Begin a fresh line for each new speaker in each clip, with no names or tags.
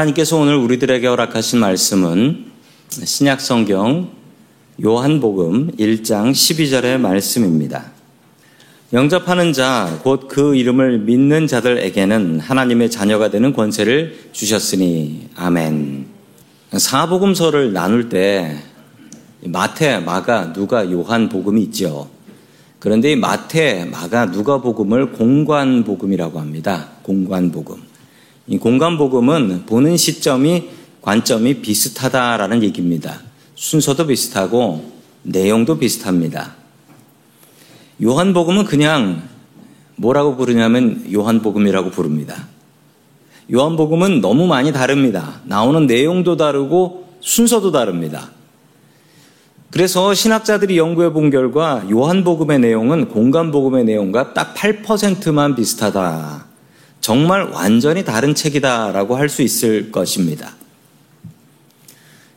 하나님께서 오늘 우리들에게 허락하신 말씀은 신약 성경 요한복음 1장 12절의 말씀입니다. 영접하는 자, 곧 그 이름을 믿는 자들에게는 하나님의 자녀가 되는 권세를 주셨으니, 아멘. 사복음서를 나눌 때, 마태, 마가, 누가, 요한 복음이 있죠. 그런데 이 마태, 마가, 누가 복음을 공관 복음이라고 합니다. 공관 복음. 이 공간 복음은 보는 시점이 관점이 비슷하다라는 얘기입니다. 순서도 비슷하고 내용도 비슷합니다. 요한복음은 그냥 뭐라고 부르냐면 요한복음이라고 부릅니다. 요한복음은 너무 많이 다릅니다. 나오는 내용도 다르고 순서도 다릅니다. 그래서 신학자들이 연구해 본 결과 요한복음의 내용은 공간복음의 내용과 딱 8%만 비슷하다. 정말 완전히 다른 책이다라고 할 수 있을 것입니다.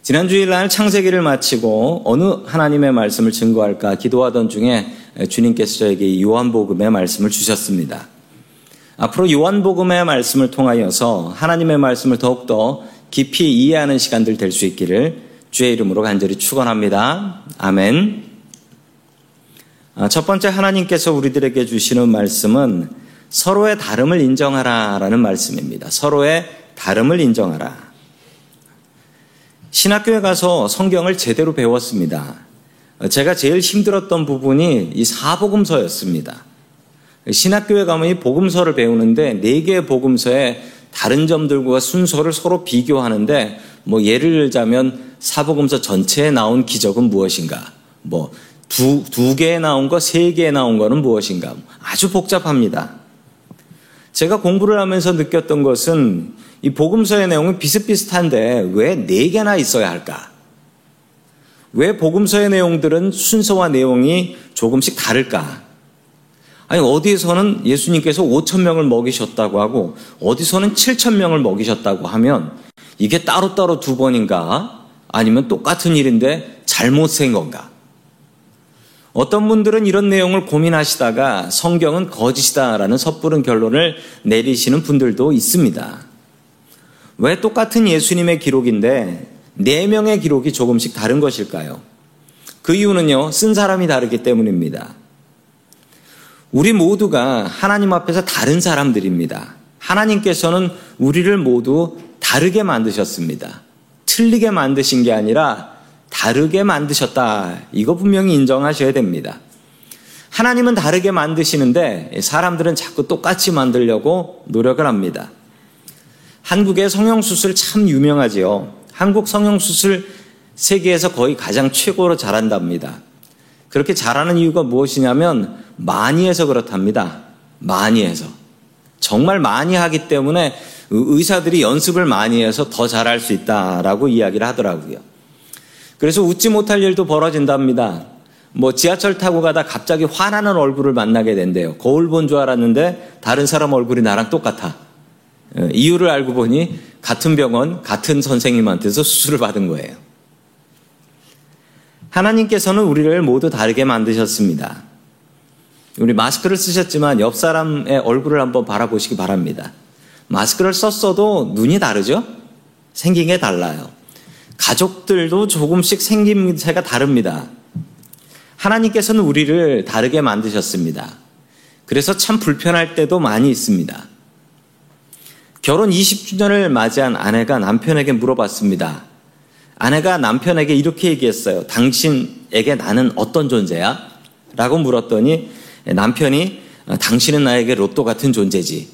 지난 주일날 창세기를 마치고 어느 하나님의 말씀을 증거할까 기도하던 중에 주님께서 저에게 요한복음의 말씀을 주셨습니다. 앞으로 요한복음의 말씀을 통하여서 하나님의 말씀을 더욱더 깊이 이해하는 시간들 될 수 있기를 주의 이름으로 간절히 축원합니다. 아멘. 아, 첫 번째 하나님께서 우리들에게 주시는 말씀은 서로의 다름을 인정하라라는 말씀입니다. 서로의 다름을 인정하라. 신학교에 가서 성경을 제대로 배웠습니다. 제가 제일 힘들었던 부분이 이 사복음서였습니다. 신학교에 가면 이 복음서를 배우는데 네 개의 복음서에 다른 점들과 순서를 서로 비교하는데 뭐 예를 들자면 사복음서 전체에 나온 기적은 무엇인가? 뭐 두, 두 개에 나온 거, 세 개에 나온 거는 무엇인가? 아주 복잡합니다. 제가 공부를 하면서 느꼈던 것은 이 복음서의 내용은 비슷비슷한데 왜 네 개나 있어야 할까? 왜 복음서의 내용들은 순서와 내용이 조금씩 다를까? 아니, 어디에서는 예수님께서 5천 명을 먹이셨다고 하고, 어디서는 7천 명을 먹이셨다고 하면, 이게 따로따로 두 번인가? 아니면 똑같은 일인데 잘못 센 건가? 어떤 분들은 이런 내용을 고민하시다가 성경은 거짓이다라는 섣부른 결론을 내리시는 분들도 있습니다. 왜 똑같은 예수님의 기록인데 네 명의 기록이 조금씩 다른 것일까요? 그 이유는요, 쓴 사람이 다르기 때문입니다. 우리 모두가 하나님 앞에서 다른 사람들입니다. 하나님께서는 우리를 모두 다르게 만드셨습니다. 틀리게 만드신 게 아니라 다르게 만드셨다. 이거 분명히 인정하셔야 됩니다. 하나님은 다르게 만드시는데 사람들은 자꾸 똑같이 만들려고 노력을 합니다. 한국의 성형수술 참 유명하지요. 한국 성형수술 세계에서 거의 가장 최고로 잘한답니다. 그렇게 잘하는 이유가 무엇이냐면 많이 해서 그렇답니다. 많이 해서. 정말 많이 하기 때문에 의사들이 연습을 많이 해서 더 잘할 수 있다라고 이야기를 하더라고요. 그래서 웃지 못할 일도 벌어진답니다. 뭐 지하철 타고 가다 갑자기 화나는 얼굴을 만나게 된대요. 거울 본 줄 알았는데 다른 사람 얼굴이 나랑 똑같아. 어, 이유를 알고 보니 같은 병원, 같은 선생님한테서 수술을 받은 거예요. 하나님께서는 우리를 모두 다르게 만드셨습니다. 우리 마스크를 쓰셨지만 옆 사람의 얼굴을 한번 바라보시기 바랍니다. 마스크를 썼어도 눈이 다르죠? 생긴 게 달라요. 가족들도 조금씩 생김새가 다릅니다. 하나님께서는 우리를 다르게 만드셨습니다. 그래서 참 불편할 때도 많이 있습니다. 결혼 20주년을 맞이한 아내가 남편에게 물어봤습니다. 아내가 남편에게 이렇게 얘기했어요. 당신에게 나는 어떤 존재야? 라고 물었더니 남편이 당신은 나에게 로또 같은 존재지.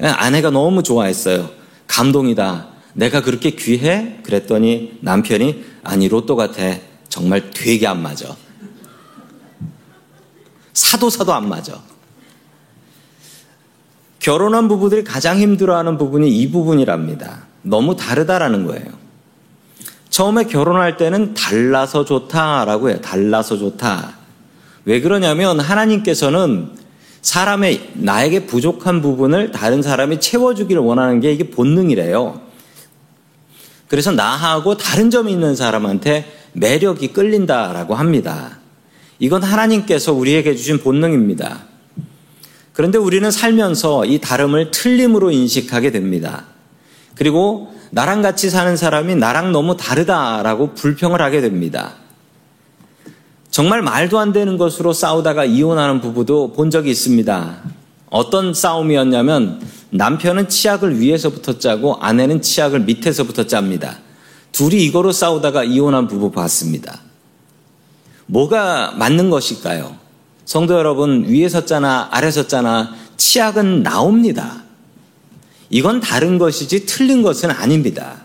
아내가 너무 좋아했어요. 감동이다. 내가 그렇게 귀해? 그랬더니 남편이 아니 로또 같아. 정말 되게 안 맞아. 사도 사도 안 맞아. 결혼한 부부들이 가장 힘들어하는 부분이 이 부분이랍니다. 너무 다르다라는 거예요. 처음에 결혼할 때는 달라서 좋다라고 해요. 달라서 좋다. 왜 그러냐면 하나님께서는 사람의 나에게 부족한 부분을 다른 사람이 채워주기를 원하는 게 이게 본능이래요. 그래서 나하고 다른 점이 있는 사람한테 매력이 끌린다라고 합니다. 이건 하나님께서 우리에게 주신 본능입니다. 그런데 우리는 살면서 이 다름을 틀림으로 인식하게 됩니다. 그리고 나랑 같이 사는 사람이 나랑 너무 다르다라고 불평을 하게 됩니다. 정말 말도 안 되는 것으로 싸우다가 이혼하는 부부도 본 적이 있습니다. 어떤 싸움이었냐면 남편은 치약을 위에서부터 짜고 아내는 치약을 밑에서부터 짭니다. 둘이 이거로 싸우다가 이혼한 부부 봤습니다. 뭐가 맞는 것일까요? 성도 여러분, 위에서 짜나 아래서 짜나 치약은 나옵니다. 이건 다른 것이지 틀린 것은 아닙니다.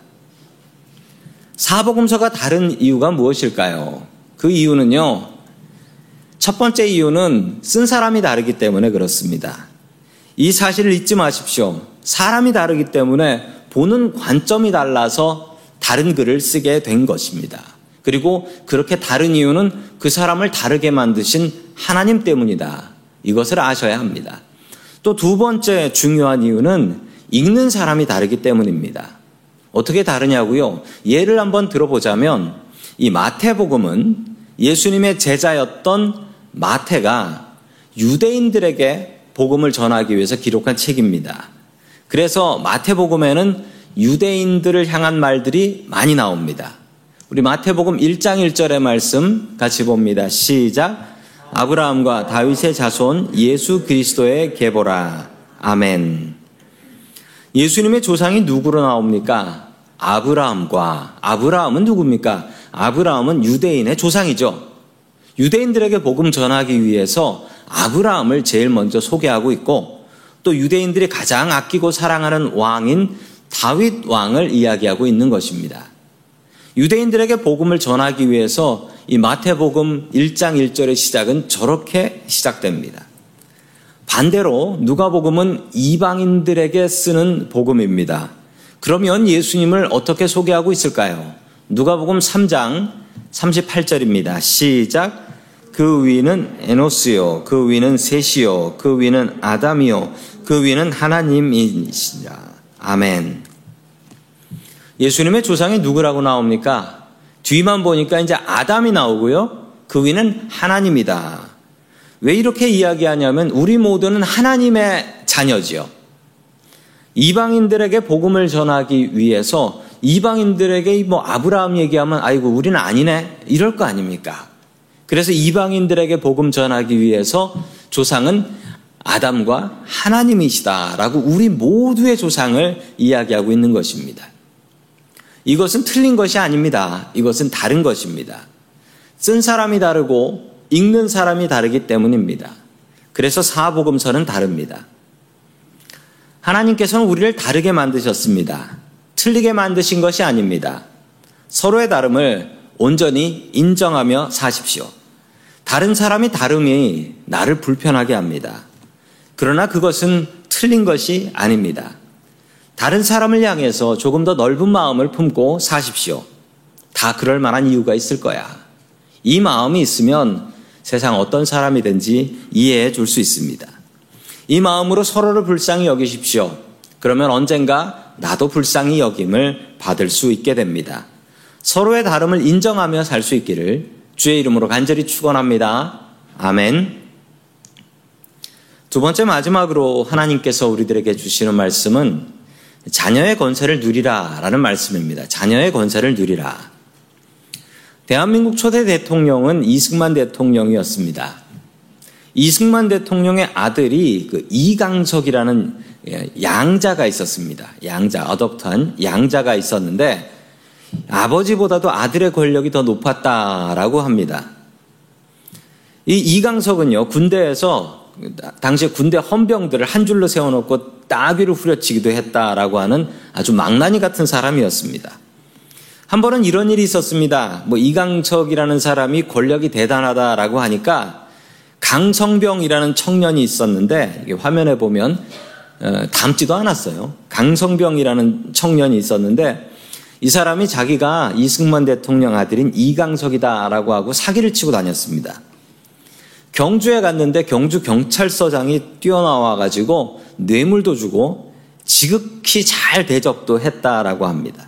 사복음서가 다른 이유가 무엇일까요? 그 이유는요, 첫 번째 이유는 쓴 사람이 다르기 때문에 그렇습니다. 이 사실을 잊지 마십시오. 사람이 다르기 때문에 보는 관점이 달라서 다른 글을 쓰게 된 것입니다. 그리고 그렇게 다른 이유는 그 사람을 다르게 만드신 하나님 때문이다. 이것을 아셔야 합니다. 또 두 번째 중요한 이유는 읽는 사람이 다르기 때문입니다. 어떻게 다르냐고요? 예를 한번 들어보자면 이 마태복음은 예수님의 제자였던 마태가 유대인들에게 복음을 전하기 위해서 기록한 책입니다. 그래서 마태복음에는 유대인들을 향한 말들이 많이 나옵니다. 우리 마태복음 1장 1절의 말씀 같이 봅니다. 시작. 아브라함과 다윗의 자손 예수 그리스도의 계보라. 아멘. 예수님의 조상이 누구로 나옵니까? 아브라함과 아브라함은 누굽니까? 아브라함은 유대인의 조상이죠. 유대인들에게 복음 전하기 위해서 아브라함을 제일 먼저 소개하고 있고 또 유대인들이 가장 아끼고 사랑하는 왕인 다윗 왕을 이야기하고 있는 것입니다. 유대인들에게 복음을 전하기 위해서 이 마태복음 1장 1절의 시작은 저렇게 시작됩니다. 반대로 누가복음은 이방인들에게 쓰는 복음입니다. 그러면 예수님을 어떻게 소개하고 있을까요? 누가복음 3장 38절입니다. 시작. 그 위는 에노스요, 그 위는 셋이요, 그 위는 아담이요, 그 위는 하나님이시라. 아멘. 예수님의 조상이 누구라고 나옵니까? 뒤만 보니까 이제 아담이 나오고요. 그 위는 하나님이다. 왜 이렇게 이야기하냐면 우리 모두는 하나님의 자녀지요. 이방인들에게 복음을 전하기 위해서 이방인들에게 뭐 아브라함 얘기하면 아이고 우리는 아니네 이럴 거 아닙니까? 그래서 이방인들에게 복음 전하기 위해서 조상은 아담과 하나님이시다라고 우리 모두의 조상을 이야기하고 있는 것입니다. 이것은 틀린 것이 아닙니다. 이것은 다른 것입니다. 쓴 사람이 다르고 읽는 사람이 다르기 때문입니다. 그래서 사복음서는 다릅니다. 하나님께서는 우리를 다르게 만드셨습니다. 틀리게 만드신 것이 아닙니다. 서로의 다름을 온전히 인정하며 사십시오. 다른 사람이 다름이 나를 불편하게 합니다. 그러나 그것은 틀린 것이 아닙니다. 다른 사람을 향해서 조금 더 넓은 마음을 품고 사십시오. 다 그럴 만한 이유가 있을 거야. 이 마음이 있으면 세상 어떤 사람이든지 이해해 줄 수 있습니다. 이 마음으로 서로를 불쌍히 여기십시오. 그러면 언젠가 나도 불쌍히 여김을 받을 수 있게 됩니다. 서로의 다름을 인정하며 살 수 있기를 주의 이름으로 간절히 축원합니다. 아멘. 두 번째 마지막으로 하나님께서 우리들에게 주시는 말씀은 자녀의 권세를 누리라라는 말씀입니다. 자녀의 권세를 누리라. 대한민국 초대 대통령은 이승만 대통령이었습니다. 이승만 대통령의 아들이 그 이강석이라는 양자가 있었습니다. 양자, 어덕트한 양자가 있었는데 아버지보다도 아들의 권력이 더 높았다라고 합니다. 이 이강석은요, 군대에서 당시 군대 헌병들을 한 줄로 세워놓고 따귀를 후려치기도 했다라고 하는 아주 망나니 같은 사람이었습니다. 한 번은 이런 일이 있었습니다. 뭐 이강석이라는 사람이 권력이 대단하다라고 하니까 강성병이라는 청년이 있었는데 화면에 보면 어, 닮지도 않았어요. 강성병이라는 청년이 있었는데 이 사람이 자기가 이승만 대통령 아들인 이강석이다라고 하고 사기를 치고 다녔습니다. 경주에 갔는데 경주 경찰서장이 뛰어나와 가지고 뇌물도 주고 지극히 잘 대접도 했다라고 합니다.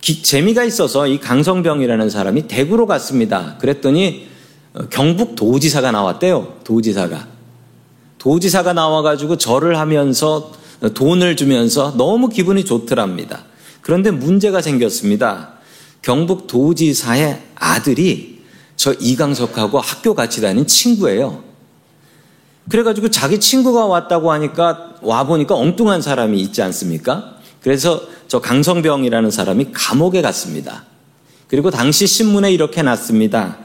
기, 재미가 있어서 이 강성병이라는 사람이 대구로 갔습니다. 그랬더니 어, 경북 도지사가 나왔대요. 도지사가. 도지사가 나와가지고 절을 하면서 돈을 주면서 너무 기분이 좋더랍니다. 그런데 문제가 생겼습니다. 경북 도지사의 아들이 저 이강석하고 학교 같이 다닌 친구예요. 그래가지고 자기 친구가 왔다고 하니까 와보니까 엉뚱한 사람이 있지 않습니까? 그래서 저 강성병이라는 사람이 감옥에 갔습니다. 그리고 당시 신문에 이렇게 났습니다.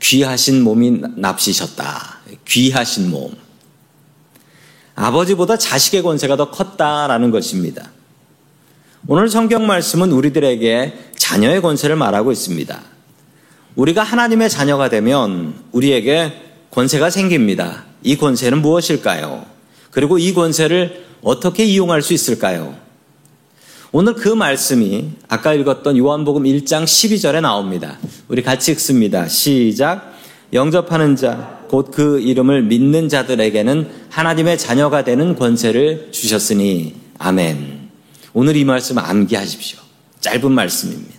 귀하신 몸이 납시셨다. 귀하신 몸. 아버지보다 자식의 권세가 더 컸다라는 것입니다. 오늘 성경 말씀은 우리들에게 자녀의 권세를 말하고 있습니다. 우리가 하나님의 자녀가 되면 우리에게 권세가 생깁니다. 이 권세는 무엇일까요? 그리고 이 권세를 어떻게 이용할 수 있을까요? 오늘 그 말씀이 아까 읽었던 요한복음 1장 12절에 나옵니다. 우리 같이 읽습니다. 시작. 영접하는 자, 곧 그 이름을 믿는 자들에게는 하나님의 자녀가 되는 권세를 주셨으니, 아멘. 오늘 이 말씀 암기하십시오. 짧은 말씀입니다.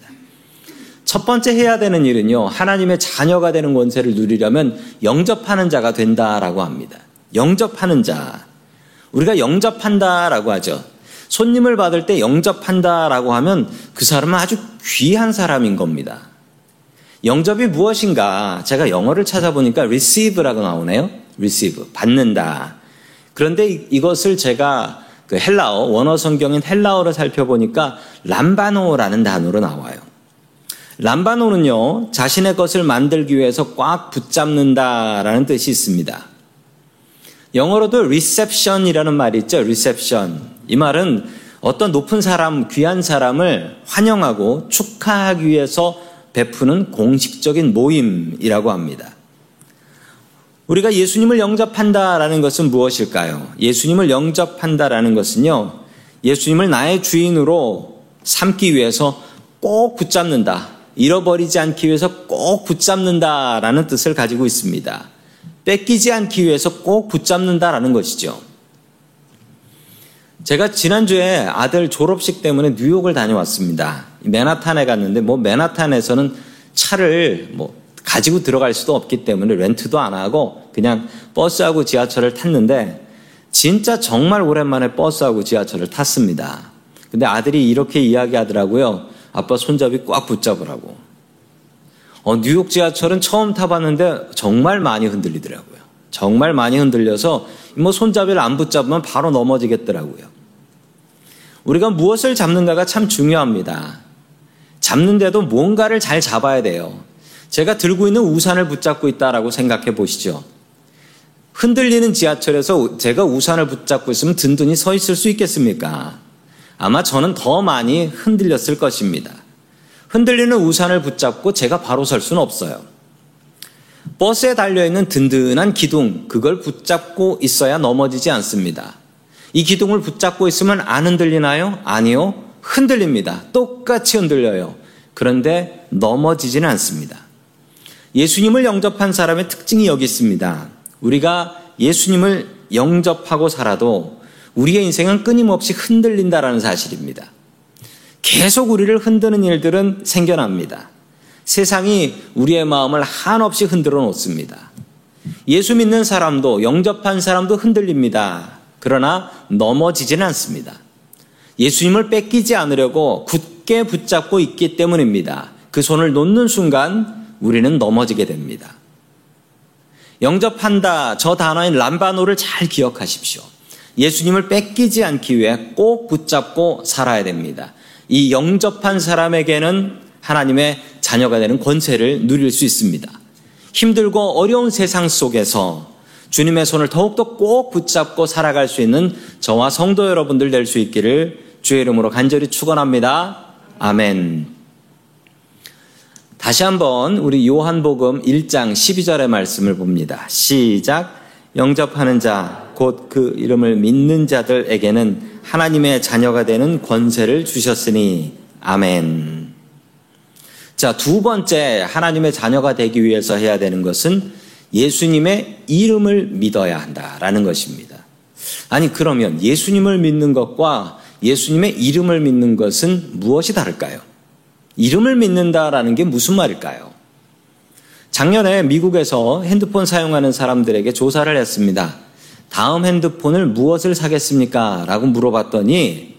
첫 번째 해야 되는 일은요, 하나님의 자녀가 되는 권세를 누리려면 영접하는 자가 된다라고 합니다. 영접하는 자. 우리가 영접한다라고 하죠. 손님을 받을 때 영접한다라고 하면 그 사람은 아주 귀한 사람인 겁니다. 영접이 무엇인가? 제가 영어를 찾아보니까 receive라고 나오네요. receive. 받는다. 그런데 이것을 제가 그 헬라어, 원어 성경인 헬라어를 살펴보니까 람바노라는 단어로 나와요. 람바노는요, 자신의 것을 만들기 위해서 꽉 붙잡는다라는 뜻이 있습니다. 영어로도 reception이라는 말이 있죠. reception. 이 말은 어떤 높은 사람, 귀한 사람을 환영하고 축하하기 위해서 베푸는 공식적인 모임이라고 합니다. 우리가 예수님을 영접한다라는 것은 무엇일까요? 예수님을 영접한다라는 것은요, 예수님을 나의 주인으로 삼기 위해서 꼭 붙잡는다. 잃어버리지 않기 위해서 꼭 붙잡는다라는 뜻을 가지고 있습니다. 뺏기지 않기 위해서 꼭 붙잡는다라는 것이죠. 제가 지난주에 아들 졸업식 때문에 뉴욕을 다녀왔습니다. 맨하탄에 갔는데 뭐 맨하탄에서는 차를 뭐 가지고 들어갈 수도 없기 때문에 렌트도 안 하고 그냥 버스하고 지하철을 탔는데 진짜 정말 오랜만에 버스하고 지하철을 탔습니다. 근데 아들이 이렇게 이야기하더라고요. 아빠 손잡이 꽉 붙잡으라고. 어, 뉴욕 지하철은 처음 타봤는데 정말 많이 흔들리더라고요. 정말 많이 흔들려서 뭐 손잡이를 안 붙잡으면 바로 넘어지겠더라고요. 우리가 무엇을 잡는가가 참 중요합니다. 잡는데도 뭔가를 잘 잡아야 돼요. 제가 들고 있는 우산을 붙잡고 있다라고 생각해 보시죠. 흔들리는 지하철에서 제가 우산을 붙잡고 있으면 든든히 서 있을 수 있겠습니까? 아마 저는 더 많이 흔들렸을 것입니다. 흔들리는 우산을 붙잡고 제가 바로 설 수는 없어요. 버스에 달려있는 든든한 기둥, 그걸 붙잡고 있어야 넘어지지 않습니다. 이 기둥을 붙잡고 있으면 안 흔들리나요? 아니요. 흔들립니다. 똑같이 흔들려요. 그런데 넘어지지는 않습니다. 예수님을 영접한 사람의 특징이 여기 있습니다. 우리가 예수님을 영접하고 살아도 우리의 인생은 끊임없이 흔들린다라는 사실입니다. 계속 우리를 흔드는 일들은 생겨납니다. 세상이 우리의 마음을 한없이 흔들어 놓습니다. 예수 믿는 사람도 영접한 사람도 흔들립니다. 그러나 넘어지지는 않습니다. 예수님을 뺏기지 않으려고 굳게 붙잡고 있기 때문입니다. 그 손을 놓는 순간 우리는 넘어지게 됩니다. 영접한다 저 단어인 람바노를 잘 기억하십시오. 예수님을 뺏기지 않기 위해 꼭 붙잡고 살아야 됩니다. 이 영접한 사람에게는 하나님의 자녀가 되는 권세를 누릴 수 있습니다. 힘들고 어려운 세상 속에서 주님의 손을 더욱더 꼭 붙잡고 살아갈 수 있는 저와 성도 여러분들 될 수 있기를 주의 이름으로 간절히 축원합니다. 아멘. 다시 한번 우리 요한복음 1장 12절의 말씀을 봅니다. 시작. 영접하는 자, 곧 그 이름을 믿는 자들에게는 하나님의 자녀가 되는 권세를 주셨으니, 아멘. 자, 두 번째 하나님의 자녀가 되기 위해서 해야 되는 것은 예수님의 이름을 믿어야 한다라는 것입니다. 아니, 그러면 예수님을 믿는 것과 예수님의 이름을 믿는 것은 무엇이 다를까요? 이름을 믿는다라는 게 무슨 말일까요? 작년에 미국에서 핸드폰 사용하는 사람들에게 조사를 했습니다. 다음 핸드폰을 무엇을 사겠습니까? 라고 물어봤더니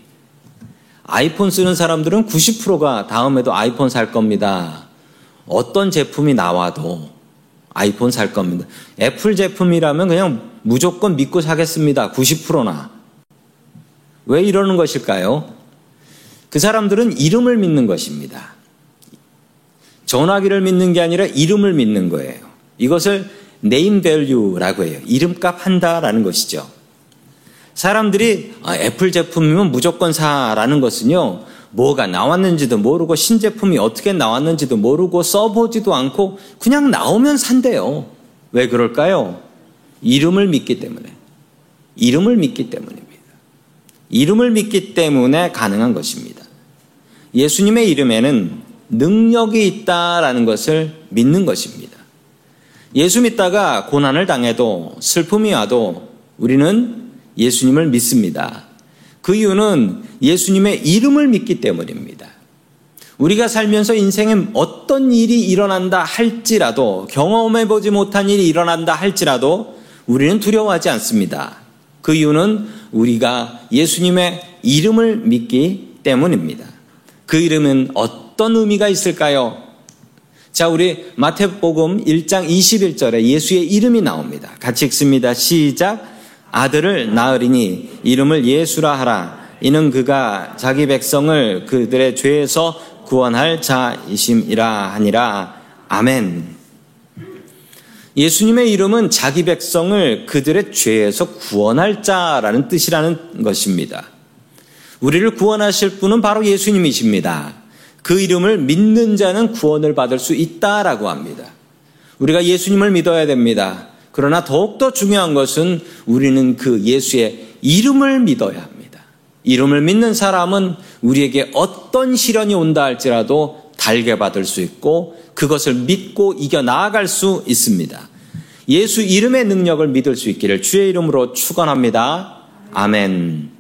아이폰 쓰는 사람들은 90%가 다음에도 아이폰 살 겁니다. 어떤 제품이 나와도 아이폰 살 겁니다. 애플 제품이라면 그냥 무조건 믿고 사겠습니다. 90%나. 왜 이러는 것일까요? 그 사람들은 이름을 믿는 것입니다. 전화기를 믿는 게 아니라 이름을 믿는 거예요. 이것을 네임 밸류라고 해요. 이름값 한다라는 것이죠. 사람들이 아, 애플 제품이면 무조건 사라는 것은요. 뭐가 나왔는지도 모르고 신제품이 어떻게 나왔는지도 모르고 써보지도 않고 그냥 나오면 산대요. 왜 그럴까요? 이름을 믿기 때문에. 이름을 믿기 때문입니다. 이름을 믿기 때문에 가능한 것입니다. 예수님의 이름에는 능력이 있다라는 것을 믿는 것입니다. 예수 믿다가 고난을 당해도 슬픔이 와도 우리는 예수님을 믿습니다. 그 이유는 예수님의 이름을 믿기 때문입니다. 우리가 살면서 인생에 어떤 일이 일어난다 할지라도 경험해 보지 못한 일이 일어난다 할지라도 우리는 두려워하지 않습니다. 그 이유는 우리가 예수님의 이름을 믿기 때문입니다. 그 이름은 어떤 의미가 있을까요? 자, 우리 마태복음 1장 21절에 예수의 이름이 나옵니다. 같이 읽습니다. 시작. 아들을 낳으리니 이름을 예수라 하라. 이는 그가 자기 백성을 그들의 죄에서 구원할 자이심이라 하니라. 아멘. 예수님의 이름은 자기 백성을 그들의 죄에서 구원할 자라는 뜻이라는 것입니다. 우리를 구원하실 분은 바로 예수님이십니다. 그 이름을 믿는 자는 구원을 받을 수 있다라고 합니다. 우리가 예수님을 믿어야 됩니다. 그러나 더욱더 중요한 것은 우리는 그 예수의 이름을 믿어야 합니다. 이름을 믿는 사람은 우리에게 어떤 시련이 온다 할지라도 달게 받을 수 있고 그것을 믿고 이겨 나아갈 수 있습니다. 예수 이름의 능력을 믿을 수 있기를 주의 이름으로 축원합니다. 아멘.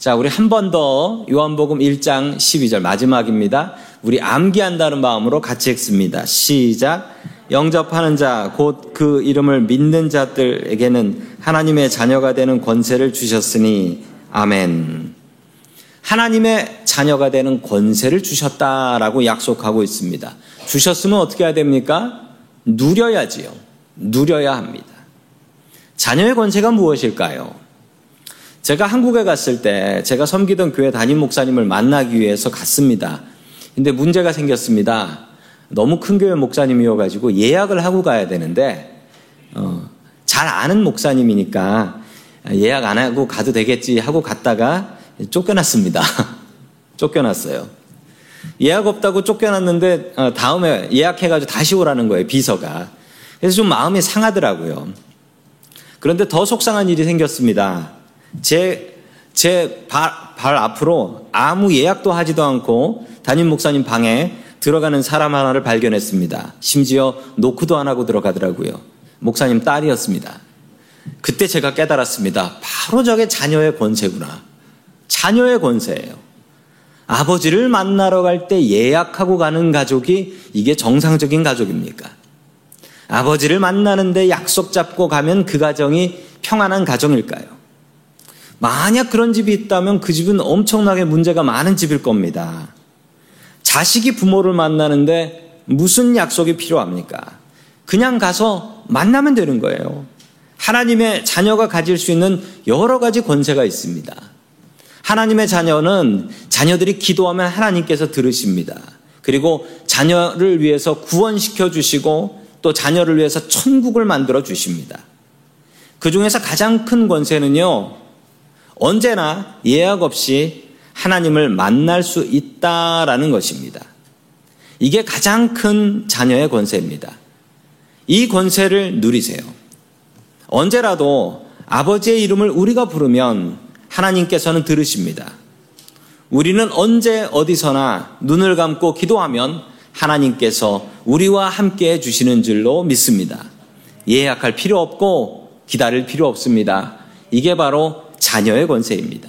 자, 우리 한 번 더 요한복음 1장 12절 마지막입니다. 우리 암기한다는 마음으로 같이 읽습니다. 시작. 영접하는 자, 곧 그 이름을 믿는 자들에게는 하나님의 자녀가 되는 권세를 주셨으니, 아멘. 하나님의 자녀가 되는 권세를 주셨다라고 약속하고 있습니다. 주셨으면 어떻게 해야 됩니까? 누려야지요. 누려야 합니다. 자녀의 권세가 무엇일까요? 제가 한국에 갔을 때 제가 섬기던 교회 담임 목사님을 만나기 위해서 갔습니다. 근데 문제가 생겼습니다. 너무 큰 교회 목사님이어가지고 예약을 하고 가야 되는데, 어, 잘 아는 목사님이니까 예약 안 하고 가도 되겠지 하고 갔다가 쫓겨났습니다. 쫓겨났어요. 예약 없다고 쫓겨났는데 어, 다음에 예약해가지고 다시 오라는 거예요, 비서가. 그래서 좀 마음이 상하더라고요. 그런데 더 속상한 일이 생겼습니다. 제, 제 발, 발 앞으로 아무 예약도 하지도 않고 담임 목사님 방에 들어가는 사람 하나를 발견했습니다. 심지어 노크도 안 하고 들어가더라고요. 목사님 딸이었습니다. 그때 제가 깨달았습니다. 바로 저게 자녀의 권세구나. 자녀의 권세예요. 아버지를 만나러 갈 때 예약하고 가는 가족이 이게 정상적인 가족입니까? 아버지를 만나는데 약속 잡고 가면 그 가정이 평안한 가정일까요? 만약 그런 집이 있다면 그 집은 엄청나게 문제가 많은 집일 겁니다. 자식이 부모를 만나는데 무슨 약속이 필요합니까? 그냥 가서 만나면 되는 거예요. 하나님의 자녀가 가질 수 있는 여러 가지 권세가 있습니다. 하나님의 자녀는 자녀들이 기도하면 하나님께서 들으십니다. 그리고 자녀를 위해서 구원시켜 주시고 또 자녀를 위해서 천국을 만들어 주십니다. 그 중에서 가장 큰 권세는요, 언제나 예약 없이 하나님을 만날 수 있다라는 것입니다. 이게 가장 큰 자녀의 권세입니다. 이 권세를 누리세요. 언제라도 아버지의 이름을 우리가 부르면 하나님께서는 들으십니다. 우리는 언제 어디서나 눈을 감고 기도하면 하나님께서 우리와 함께 해주시는 줄로 믿습니다. 예약할 필요 없고 기다릴 필요 없습니다. 이게 바로 자녀의 권세입니다.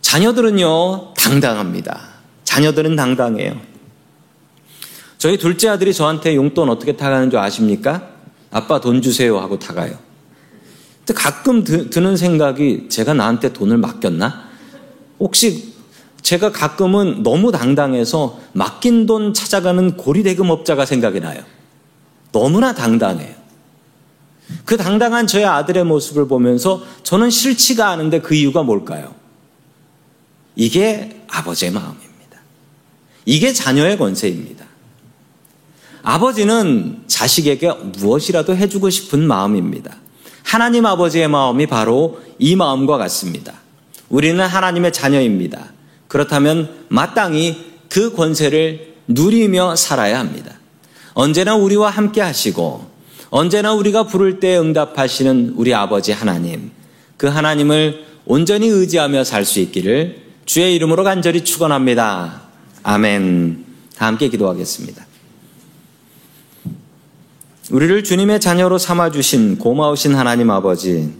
자녀들은요, 당당합니다. 자녀들은 당당해요. 저희 둘째 아들이 저한테 용돈 어떻게 타가는 줄 아십니까? 아빠 돈 주세요 하고 타가요. 가끔 드, 드는 생각이 제가 나한테 돈을 맡겼나? 혹시 제가 가끔은 너무 당당해서 맡긴 돈 찾아가는 고리대금업자가 생각이 나요. 너무나 당당해요. 그 당당한 저의 아들의 모습을 보면서 저는 싫지가 않은데 그 이유가 뭘까요? 이게 아버지의 마음입니다. 이게 자녀의 권세입니다. 아버지는 자식에게 무엇이라도 해주고 싶은 마음입니다. 하나님 아버지의 마음이 바로 이 마음과 같습니다. 우리는 하나님의 자녀입니다. 그렇다면 마땅히 그 권세를 누리며 살아야 합니다. 언제나 우리와 함께 하시고 언제나 우리가 부를 때 응답하시는 우리 아버지 하나님, 그 하나님을 온전히 의지하며 살 수 있기를 주의 이름으로 간절히 축원합니다. 아멘. 다 함께 기도하겠습니다. 우리를 주님의 자녀로 삼아 주신 고마우신 하나님 아버지,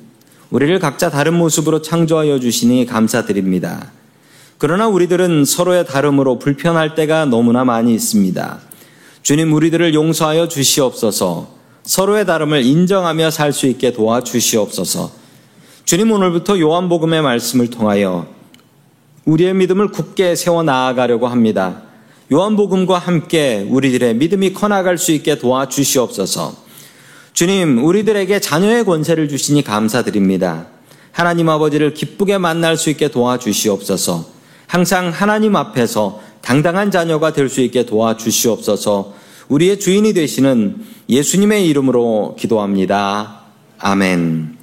우리를 각자 다른 모습으로 창조하여 주시니 감사드립니다. 그러나 우리들은 서로의 다름으로 불편할 때가 너무나 많이 있습니다. 주님 우리들을 용서하여 주시옵소서. 서로의 다름을 인정하며 살 수 있게 도와 주시옵소서. 주님 오늘부터 요한복음의 말씀을 통하여 우리의 믿음을 굳게 세워 나아가려고 합니다. 요한복음과 함께 우리들의 믿음이 커나갈 수 있게 도와 주시옵소서. 주님, 우리들에게 자녀의 권세를 주시니 감사드립니다. 하나님 아버지를 기쁘게 만날 수 있게 도와 주시옵소서. 항상 하나님 앞에서 당당한 자녀가 될 수 있게 도와주시옵소서 우리의 주인이 되시는 예수님의 이름으로 기도합니다. 아멘.